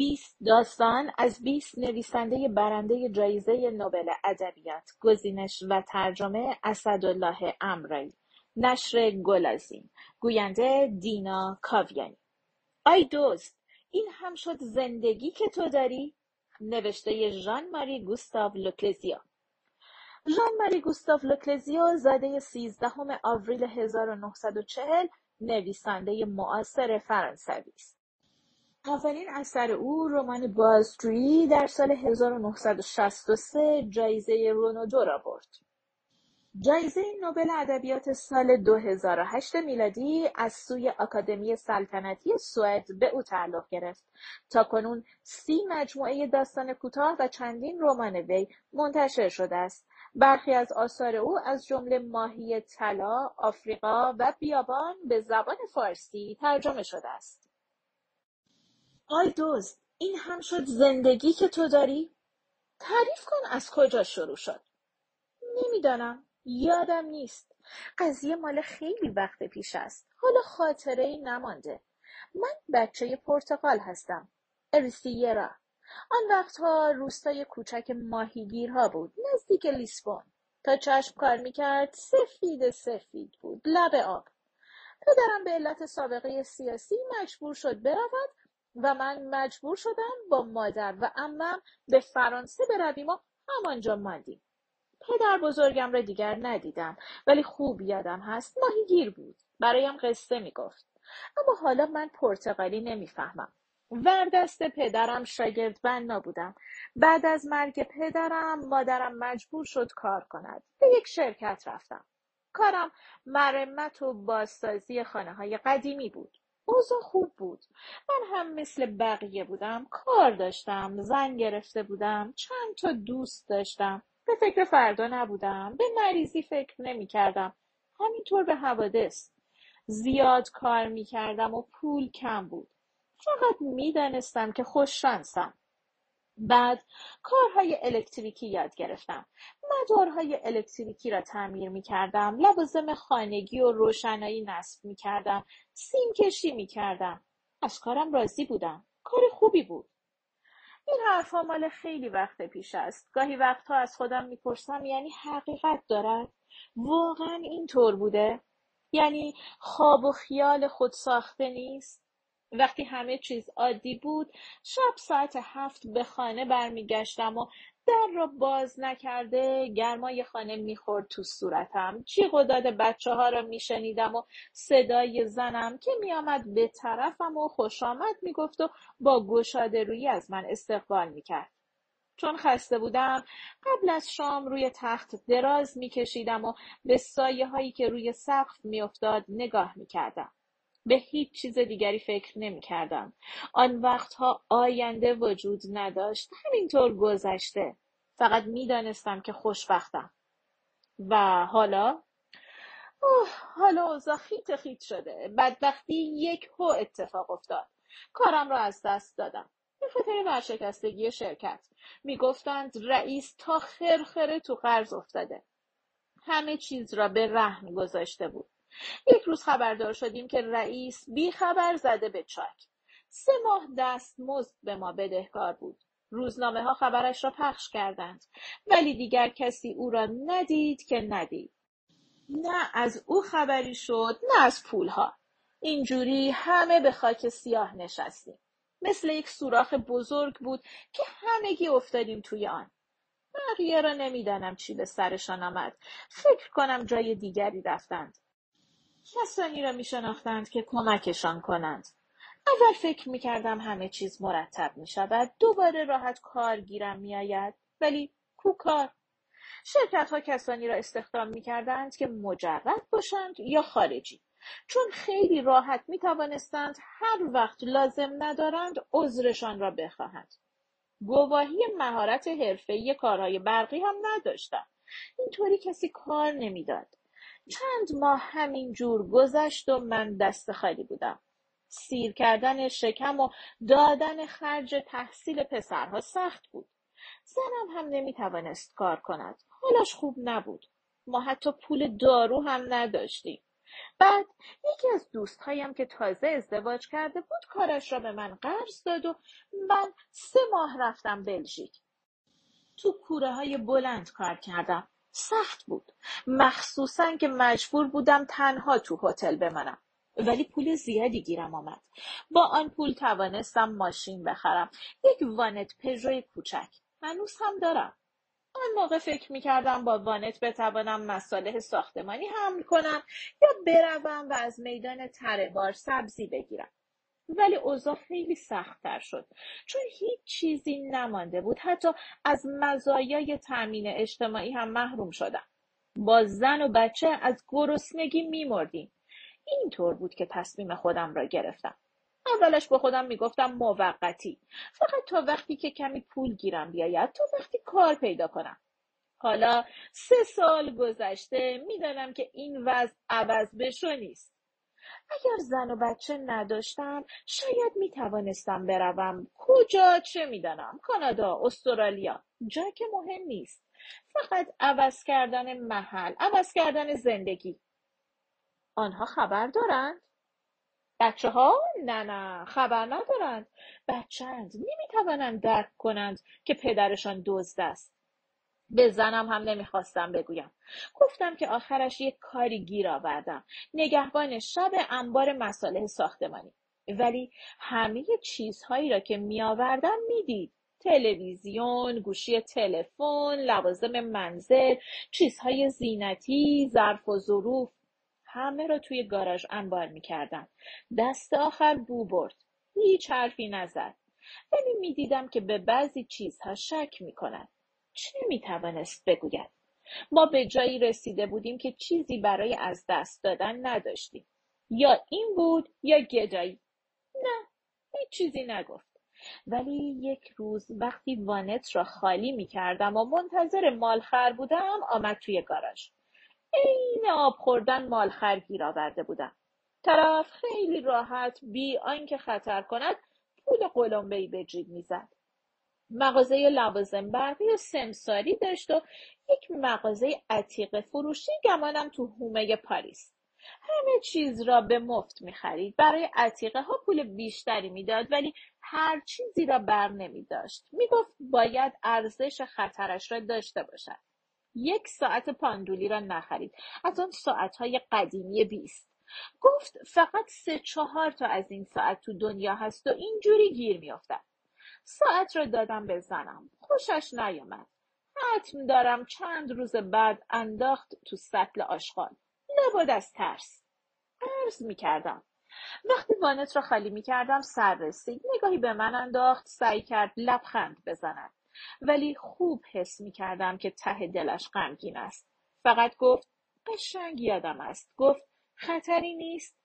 بیست داستان از بیست نویسنده برنده جایزه نوبل ادبیات گزینش و ترجمه اسدالله امرایی نشر گلازین گوینده دینا کاویانی. آی دوست این هم شد زندگی که تو داری؟ نوشته ژان ماری گوستاو لوکلزیا ژان ماری گوستاو لوکلزیا زاده 13 آوریل 1940 نویسنده معاصر فرانسوی است. اولین اثر او رمان بازجویی در سال 1963 جایزه رونودو را برد. جایزه نوبل ادبیات سال 2008 میلادی از سوی آکادمی سلطنتی سوئد به او تعلق گرفت. تا کنون سی مجموعه داستان کوتاه و چندین رمان وی منتشر شده است. برخی از آثار او از جمله ماهی طلا آفریقا و بیابان به زبان فارسی ترجمه شده است. آی دوست این هم شد زندگی که تو داری؟ تعریف کن از کجا شروع شد. نمی‌دانم. یادم نیست. قضیه مال خیلی وقت پیش است. حالا خاطره ای نمانده. من بچه پرتغال هستم. اریسیرا آن وقتها روستای کوچک ماهیگیرها بود نزدیک لیسبون. تا چشم کار می‌کرد سفید سفید بود لب آب. پدرم به علت سابقه سیاسی مجبور شد برود و من مجبور شدم با مادر و امم به فرانسه برویم و همانجا ماندیم. پدر بزرگم را دیگر ندیدم ولی خوب یادم هست ماهیگیر بود. برایم قصه می‌گفت. اما حالا من پرتغالی نمی‌فهمم. وردست پدرم شاگرد بنا بودم بعد از مرگ پدرم مادرم مجبور شد کار کند. به یک شرکت رفتم. کارم مرمت و بازسازی خانه های قدیمی بود. اوضاع خوب بود. من هم مثل بقیه بودم کار داشتم زن گرفته بودم چند تا دوست داشتم. به فکر فردا نبودم به مریضی فکر نمی کردم همینطور به حوادث. زیاد کار می کردم و پول کم بود. فقط می‌دانستم که خوش شانسم بعد کارهای الکتریکی یاد گرفتم. مدارهای الکتریکی را تعمیر می کردم لوازم خانگی و روشنایی نصب می کردم سیم کشی می کردم از کارم راضی بودم. کار خوبی بود. این حرفها مال خیلی وقت پیش است. گاهی وقتها از خودم می‌پرسم یعنی حقیقت دارد؟ واقعا اینطور بوده؟ یعنی خواب و خیال خود ساخته نیست؟ وقتی همه چیز عادی بود شب ساعت هفت به خانه برمیگشتم و در را باز نکرده گرمای خانه می‌خورد تو صورتم. جیغ و داد بچه ها را میشنیدم و صدای زنم که میآمد به طرفم و خوش آمد می‌گفت و با گشاده روی از من استقبال می‌کرد. چون خسته بودم قبل از شام روی تخت دراز میکشیدم و به سایه هایی که روی سقف میافتاد نگاه می‌کردم. به هیچ چیز دیگری فکر نمی کردم. آن وقتها آینده وجود نداشت. همینطور گذشته. فقط می‌دانستم که خوشبختم. و حالا؟ اوه حالا اوضاع خیت خیت شده. بدبختی یک هو اتفاق افتاد. کارم را از دست دادم. به خاطر ورشکستگی شرکت. می‌گفتند رئیس تا خرخره تو قرض افتاده. همه چیز را به رهن گذاشته بود. یک روز خبردار شدیم که رئیس خبر زده به چاک. سه ماه دستمزد به ما بدهکار بود. روزنامه ها خبرش را پخش کردند. ولی دیگر کسی او را ندید که ندید. نه از او خبری شد نه از پولها. اینجوری همه به خاک سیاه نشستیم. مثل یک سوراخ بزرگ بود که همگی افتادیم توی آن. بقیه را نمی‌دانم چی به سرشان آمد. فکر کنم جای دیگری رفتند. کسانی را میشناختند که کمکشان کنند. اول فکر می‌کردم همه چیز مرتب می‌شود دوباره راحت کار گیرم میآید. ولی کو کار؟ شرکت ها کسانی را استخدام می‌کردند که مجرد باشند یا خارجی. چون خیلی راحت می توانستند هر وقت لازم ندارند عذرشان را بخواهند. گواهی مهارت حرفه‌ای کارهای برقی هم نداشتم. اینطوری کسی کار نمی‌داد. چند ماه همین جور گذشت و من دست خالی بودم. سیر کردن شکم و دادن خرج تحصیل پسرها سخت بود. زنم هم نمی‌توانست کار کند. حالش خوب نبود. ما حتی پول دارو هم نداشتیم. بعد یکی از دوستهایم که تازه ازدواج کرده بود کارش را به من قرض داد و من سه ماه رفتم بلژیک. تو کوره های بلند کار کردم. سخت بود. مخصوصا که مجبور بودم تنها تو هتل بمانم. ولی پول زیادی گیرم آمد. با آن پول توانستم ماشین بخرم. یک وانت پژو کوچک. هنوز هم دارم. آن موقع فکر می‌کردم با وانت بتوانم مصالح ساختمانی حمل کنم یا بروم و از میدان تره سبزی بگیرم. ولی اوضاع خیلی سختتر شد. چون هیچ چیزی نمانده بود. حتی از مزایای تأمین اجتماعی هم محروم شدم. با زن و بچه از گرسنگی میمردیم. اینطور بود که تصمیم خودم را گرفتم. اولش به خودم می‌گفتم موقتی. فقط تا وقتی که کمی پول گیرم بیاید تا وقتی کار پیدا کنم. حالا سه سال گذشته می‌دانم که این وضع عوض بشو نیست. اگر زن و بچه نداشتم شاید می توانستم بروم. کجا؟ چه می‌دانم؟ کانادا استرالیا. جا که مهم نیست. فقط عوض کردن محل عوض کردن زندگی. آنها خبر دارند. بچه ها نه نه خبر ندارند. بچند توانند درک کنند که پدرشان دزد است. به زنم هم نمی‌خواستم بگویم گفتم که آخرش یک کاری گیر آوردم نگهبان شب انبار مساله ساختمانی ولی همه چیزهایی را که می آوردم می‌دید تلویزیون، گوشی تلفن، لوازم منزل، چیزهای زینتی، ظرف و ظروف همه را توی گاراژ انبار می‌کردم. دست آخر بو برد. هیچ حرفی نزد. ولی می‌دیدم که به بعضی چیزها شک می‌کند. چه می‌توانست بگوید؟ ما به جایی رسیده بودیم که چیزی برای از دست دادن نداشتیم. یا این بود یا گدایی. نه هیچ چیزی نگفت. ولی یک روز وقتی وانت را خالی می کردم و منتظر مالخر بودم آمد توی گاراژ. عین آب خوردن مالخر گیر آورده بودم. طرف خیلی راحت بی آنکه خطر کند پول قلمبه ای به جیب می‌زد. مغازه لوازم برقی و سمساری داشت و یک مغازه عتیق فروشی گمانم تو هومه پاریس همه چیز را به مفت می خرید. برای عتیقه ها پول بیشتری می‌داد ولی هر چیزی را بر نمی داشت. می گفت باید ارزش خطرش را داشته باشد. یک ساعت پاندولی را نخرید. از آن ساعت های قدیمی بیست. گفت فقط سه چهار تا از این ساعت تو دنیا هست و اینجوری گیر میافتد. ساعت را دادم به زنم. خوشش نیامد حتم دارم چند روز بعد انداخت تو سطل آشغال. نبود از ترس. عرض می کردم وقتی وانت را خالی می کردم سر رسید. نگاهی به من انداخت سعی کرد لبخند بزند. ولی خوب حس می کردم که ته دلش غمگین است. فقط گفت قشنگ یادم است. گفت خطری نیست.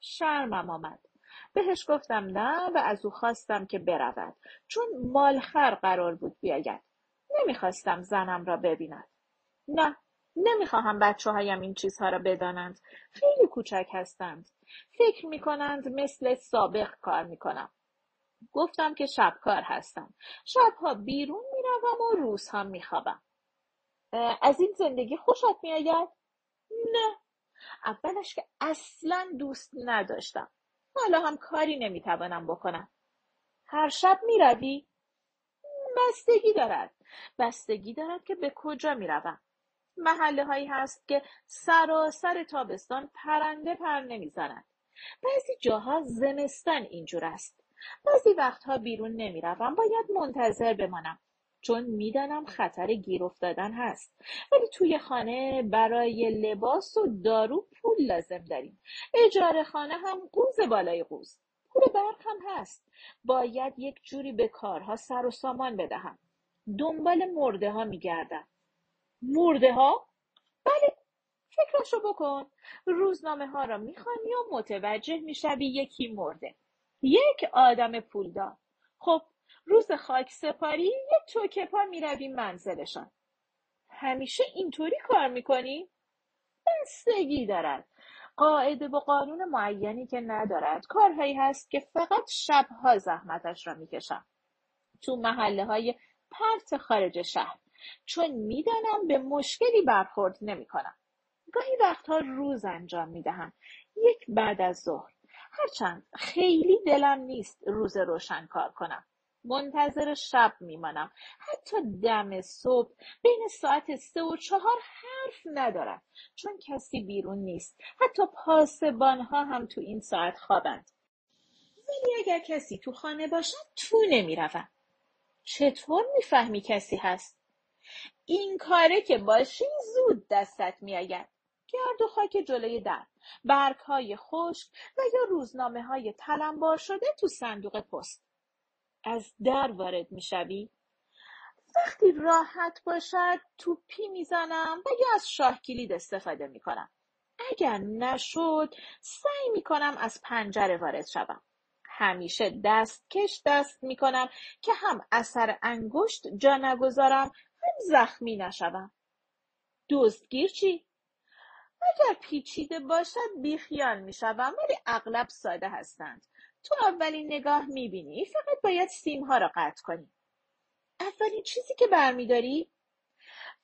شرمم آمد. بهش گفتم نه و از او خواستم که برود. چون مالخر قرار بود بیاید. نمی‌خواستم زنم را ببیند. نه نمی‌خواهم بچه هایم این چیزها را بدانند. خیلی کوچک هستند. فکر می‌کنند مثل سابق کار می‌کنم. گفتم که شبکار هستم. شبها بیرون می‌روم و روزها میخوابم. از این زندگی خوشت میآید؟ نه. اولش که اصلا دوست نداشتم. حالا هم کاری نمی‌توانم بکنم. هر شب می‌روی؟ بستگی دارد. بستگی دارد که به کجا می‌روم. محله هایی هست که سراسر تابستان پرنده پر نمی‌زند. بعضی جاها زمستان اینجور است. بعضی وقتها بیرون نمی‌روم. باید منتظر بمانم. چون می‌دانم خطر گیر افتادن هست. ولی توی خانه برای لباس و دارو پول لازم داریم. اجاره خانه هم قوز بالای قوز. پول برق هم هست. باید یک جوری به کارها سر و سامان بدهم. دنبال مرده ها میگردم. مرده ها؟ بله فکرشو بکن. روزنامه ها را می‌خوانی و متوجه می‌شوی یکی مرده. یک آدم پولدار. خب روز خاک سپاری یه توکه پا می‌رویم منزلشان. همیشه اینطوری کار می‌کنی؟ بستگی دارد. قاعده و قانون معینی که ندارد. کارهایی هست که فقط شبها زحمتش را می‌کشم تو محله های پرت خارج شهر. چون می‌دانم به مشکلی برخورد نمی‌کنم. گاهی وقتها روز انجام می دهم یک بعد از ظهر. هرچند خیلی دلم نیست روز روشن کار کنم. منتظر شب میمانم. حتی دم صبح بین ساعت سه و چهار حرف ندارم چون کسی بیرون نیست. حتی پاسبانها هم تو این ساعت خوابند. ولی اگر کسی تو خانه باشد تو نمی‌روم. چطور می‌فهمی کسی هست؟ این کاره که باشی زود دستت میآید. گرد و خاک جلوی در برگ های خشک و یا روزنامه های تلمبار شده تو صندوق پست. از در وارد می‌شوی؟ وقتی راحت باشد توپی می‌زنم و یا از شاه کلید استفاده می‌کنم. اگر نشد سعی می‌کنم از پنجره وارد شوم. همیشه دستکش دست می‌کنم که هم اثر انگشت جا نگذارم هم زخمی نشوم. دزدگیر چی؟ اگر پیچیده باشد بیخیال می‌شوم ولی اغلب ساده هستند. تو اولین نگاه می‌بینی؟ فقط باید سیمها را قطع کنی. اولین چیزی که برمیداری؟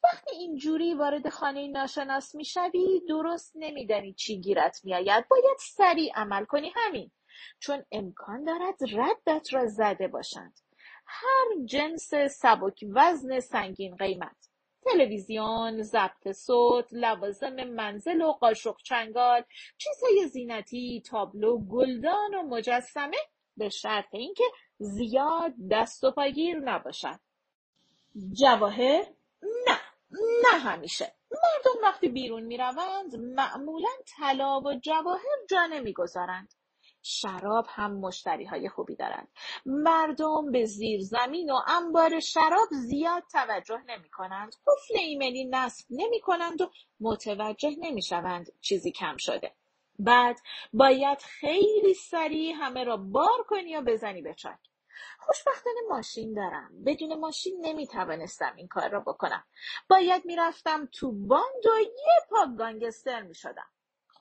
وقتی اینجوری وارد خانه ناشناس می‌شوی درست نمیدانی چی گیرت میآید. باید سریع عمل کنی همین. چون امکان دارد ردت را زده باشند. هر جنس سبک وزن سنگین قیمت. تلویزیون، ضبط صوت، لوازم منزل و قاشق چنگال، چیزهای زینتی، تابلو، گلدان و مجسمه به شرط اینکه زیاد دست و پاگیر نباشد. جواهر؟ نه، نه همیشه. مردم وقتی بیرون می‌روند معمولا طلا و جواهر جا نمی‌گذارند. شراب هم مشتری های خوبی دارند. مردم به زیر زمین و انبار شراب زیاد توجه نمی کنند. قفل ایمنی نصب نمی کنند و متوجه نمی شوند چیزی کم شده. بعد باید خیلی سریع همه را بار کنی و بزنی به چاک. خوشبختانه ماشین دارم. بدون ماشین نمی توانستم این کار را بکنم. باید می‌رفتم تو باند و یه پاک گانگستر می شدم.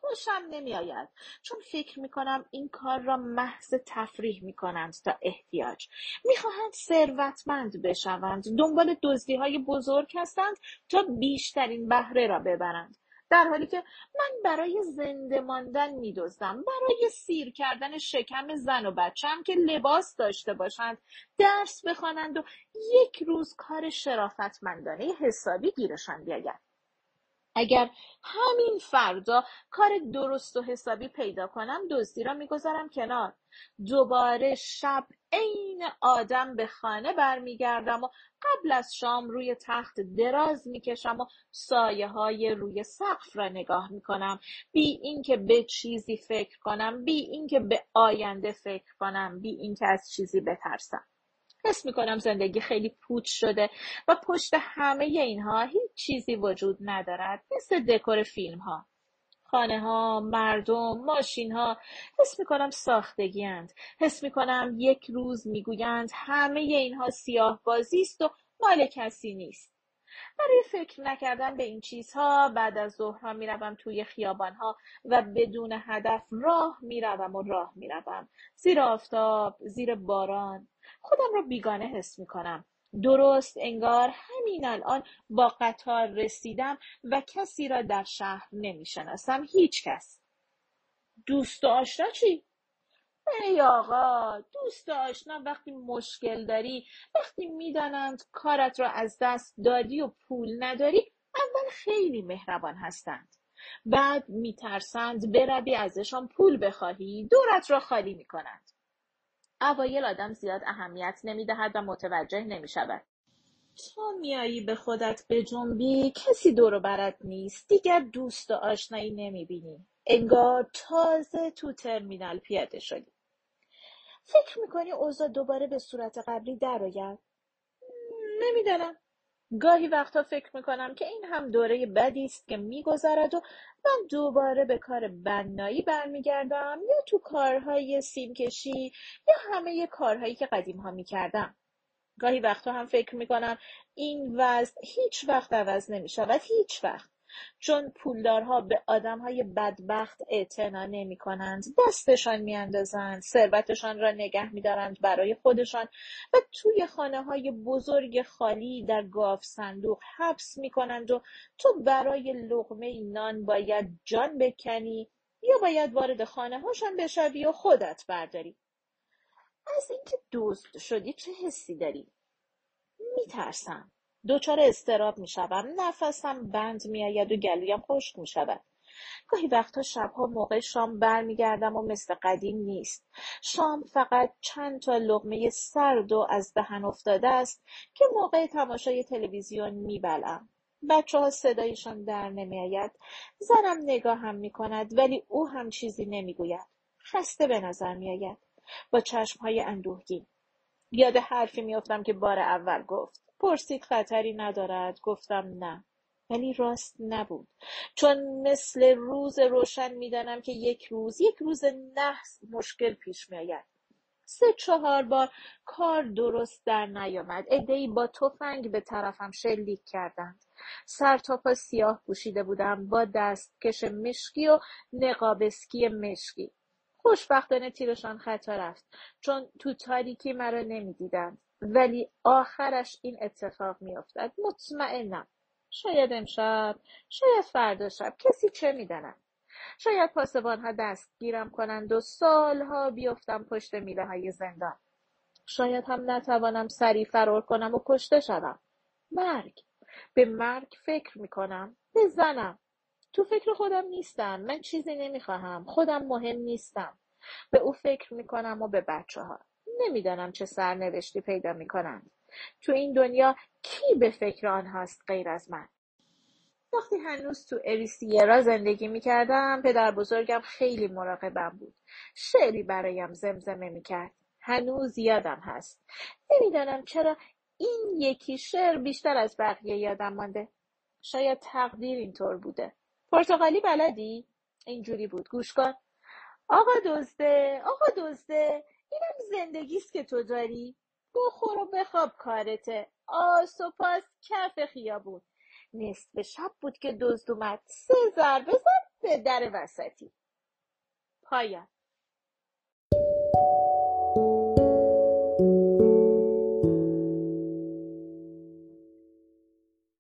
خوشم نمیآید. چون فکر می کنم این کار را محض تفریح می کنند تا احتیاج. می‌خواهند ثروتمند بشوند. دنبال دزدی های بزرگ هستند تا بیشترین بهره را ببرند. در حالی که من برای زنده ماندن میدزدم برای سیر کردن شکم زن و بچم که لباس داشته باشند درس بخوانند و یک روز کار شرافتمندانه حسابی گیرشان بیاید. اگر همین فردا کار درست و حسابی پیدا کنم دزدی را می‌گذارم کنار. دوباره شب عین آدم به خانه برمیگردم و قبل از شام روی تخت دراز می‌کشم و سایه های روی سقف را نگاه می‌کنم. بی اینکه به چیزی فکر کنم بی اینکه به آینده فکر کنم بی اینکه از چیزی بترسم. حس می‌کنم زندگی خیلی پوچ شده و پشت همه اینها هیچ چیزی وجود ندارد مثل دکور فیلم ها. خانه ها، مردم، ماشین ها حس می‌کنم ساختگی هند. حس می‌کنم یک روز می‌گویند همه اینها سیاه بازی است و مال کسی نیست. برای فکر نکردن به این چیزها بعد از ظهرها می‌روم توی خیابانها و بدون هدف راه می‌روم و راه می‌روم زیر آفتاب زیر باران خودم را بیگانه حس می کنم. درست انگار همین الان با قطار رسیدم و کسی را در شهر نمی شناسم هیچ کس. دوست و آشنا چی؟ ای آقا دوست و آشنا وقتی مشکل داری وقتی می‌دانند کارت را از دست دادی و پول نداری اول خیلی مهربان هستند بعد میترسند بروی ازشان پول بخواهی دورت را خالی می‌کنند اوایل آدم زیاد اهمیت نمی‌دهد و متوجه نمی‌شود. تا میایی به خودت بجنبی کسی دور برت نیست. دیگر دوست و آشنایی نمی‌بینی. انگار تازه تو ترمینال پیاده شدی. فکر می‌کنی اوضاع دوباره به صورت قبلی درآید؟ نمی‌دانم. گاهی وقتا فکر می‌کنم که این هم دوره بدی است که میگذرد و من دوباره به کار بنایی برمیگردم یا تو کارهای سیمکشی یا همه کارهایی که قدیم ها می‌کردم. گاهی وقتا هم فکر می‌کنم این وضع هیچ وقت عوض نمی‌شود هیچ وقت. چون پولدارها به آدمهای بدبخت اعتنا نمی کنند دستشان میاندازند ثروتشان را نگه میدارند برای خودشان و توی خانه های بزرگ خالی در گاف صندوق حبس می کنند و تو برای لغمه نان باید جان بکنی یا باید وارد خانه هاشان بشوی و خودت برداری. از اینکه دزد شدی چه حسی داری؟ میترسم. دچار اضطراب می‌شوم. نفسم بند میآید و گلویم خشک می‌شود. گاهی وقتها شبها موقع شام برمیگردم و مثل قدیم نیست. شام فقط چند تا لغمه سرد و از دهن افتاده است که موقع تماشای تلویزیون میبلم بچه ها صدایشان در نمیآید. زنم نگاهم می‌کند ولی او هم چیزی نمی‌گوید. خسته به نظر میآید. با چشمهای اندوهگین. یاد حرفی میافتم که بار اول گفت. پرسید خطری ندارد؟ گفتم نه. ولی راست نبود. چون مثل روز روشن می‌دانم که یک روز یک روز نحس مشکل پیش میآید. سه چهار بار کار درست در نیامد. عدهای با تفنگ به طرفم شلیک کردند. سر تا پا سیاه پوشیده بودم با دستکش مشکی و نقابسکی مشکی. خوشبختانه تیرشان خطا رفت چون تو تاریکی مرا نمی‌دیدند. ولی آخرش این اتفاق میافتد مطمئنم. شاید امشب شاید فردا شب. کسی چه می‌داند شاید پاسبانها دستگیرم کنند و سالها بیفتم پشت میله های زندان. شاید هم نتوانم سریع فرار کنم و کشته شوم. مرگ. به مرگ فکر می‌کنم. زنم. تو فکر خودم نیستم. من چیزی نمی‌خواهم. خودم مهم نیستم. به او فکر می‌کنم و به بچه ها نمی‌دانم چه سرنوشتی پیدا می‌کنند. تو این دنیا کی به فکر آنهاست غیر از من؟ وقتی هنوز تو اریسیرا زندگی می‌کردم پدر بزرگم خیلی مراقبم بود. شعری برایم زمزمه می‌کرد. هنوز یادم هست. نمی‌دانم چرا این یکی شعر بیشتر از بقیه یادم مانده. شاید تقدیر اینطور بوده. پرتغالی بلدی؟ اینجوری بود. گوش کن آقا دزده آقا دزده. اینم زندگیست که تو داری. بخور و بخواب کارته. آس و پاس کف خیابون. نصف شب بود که دزد اومد. سه ضربه زد به در وسطی. پایان.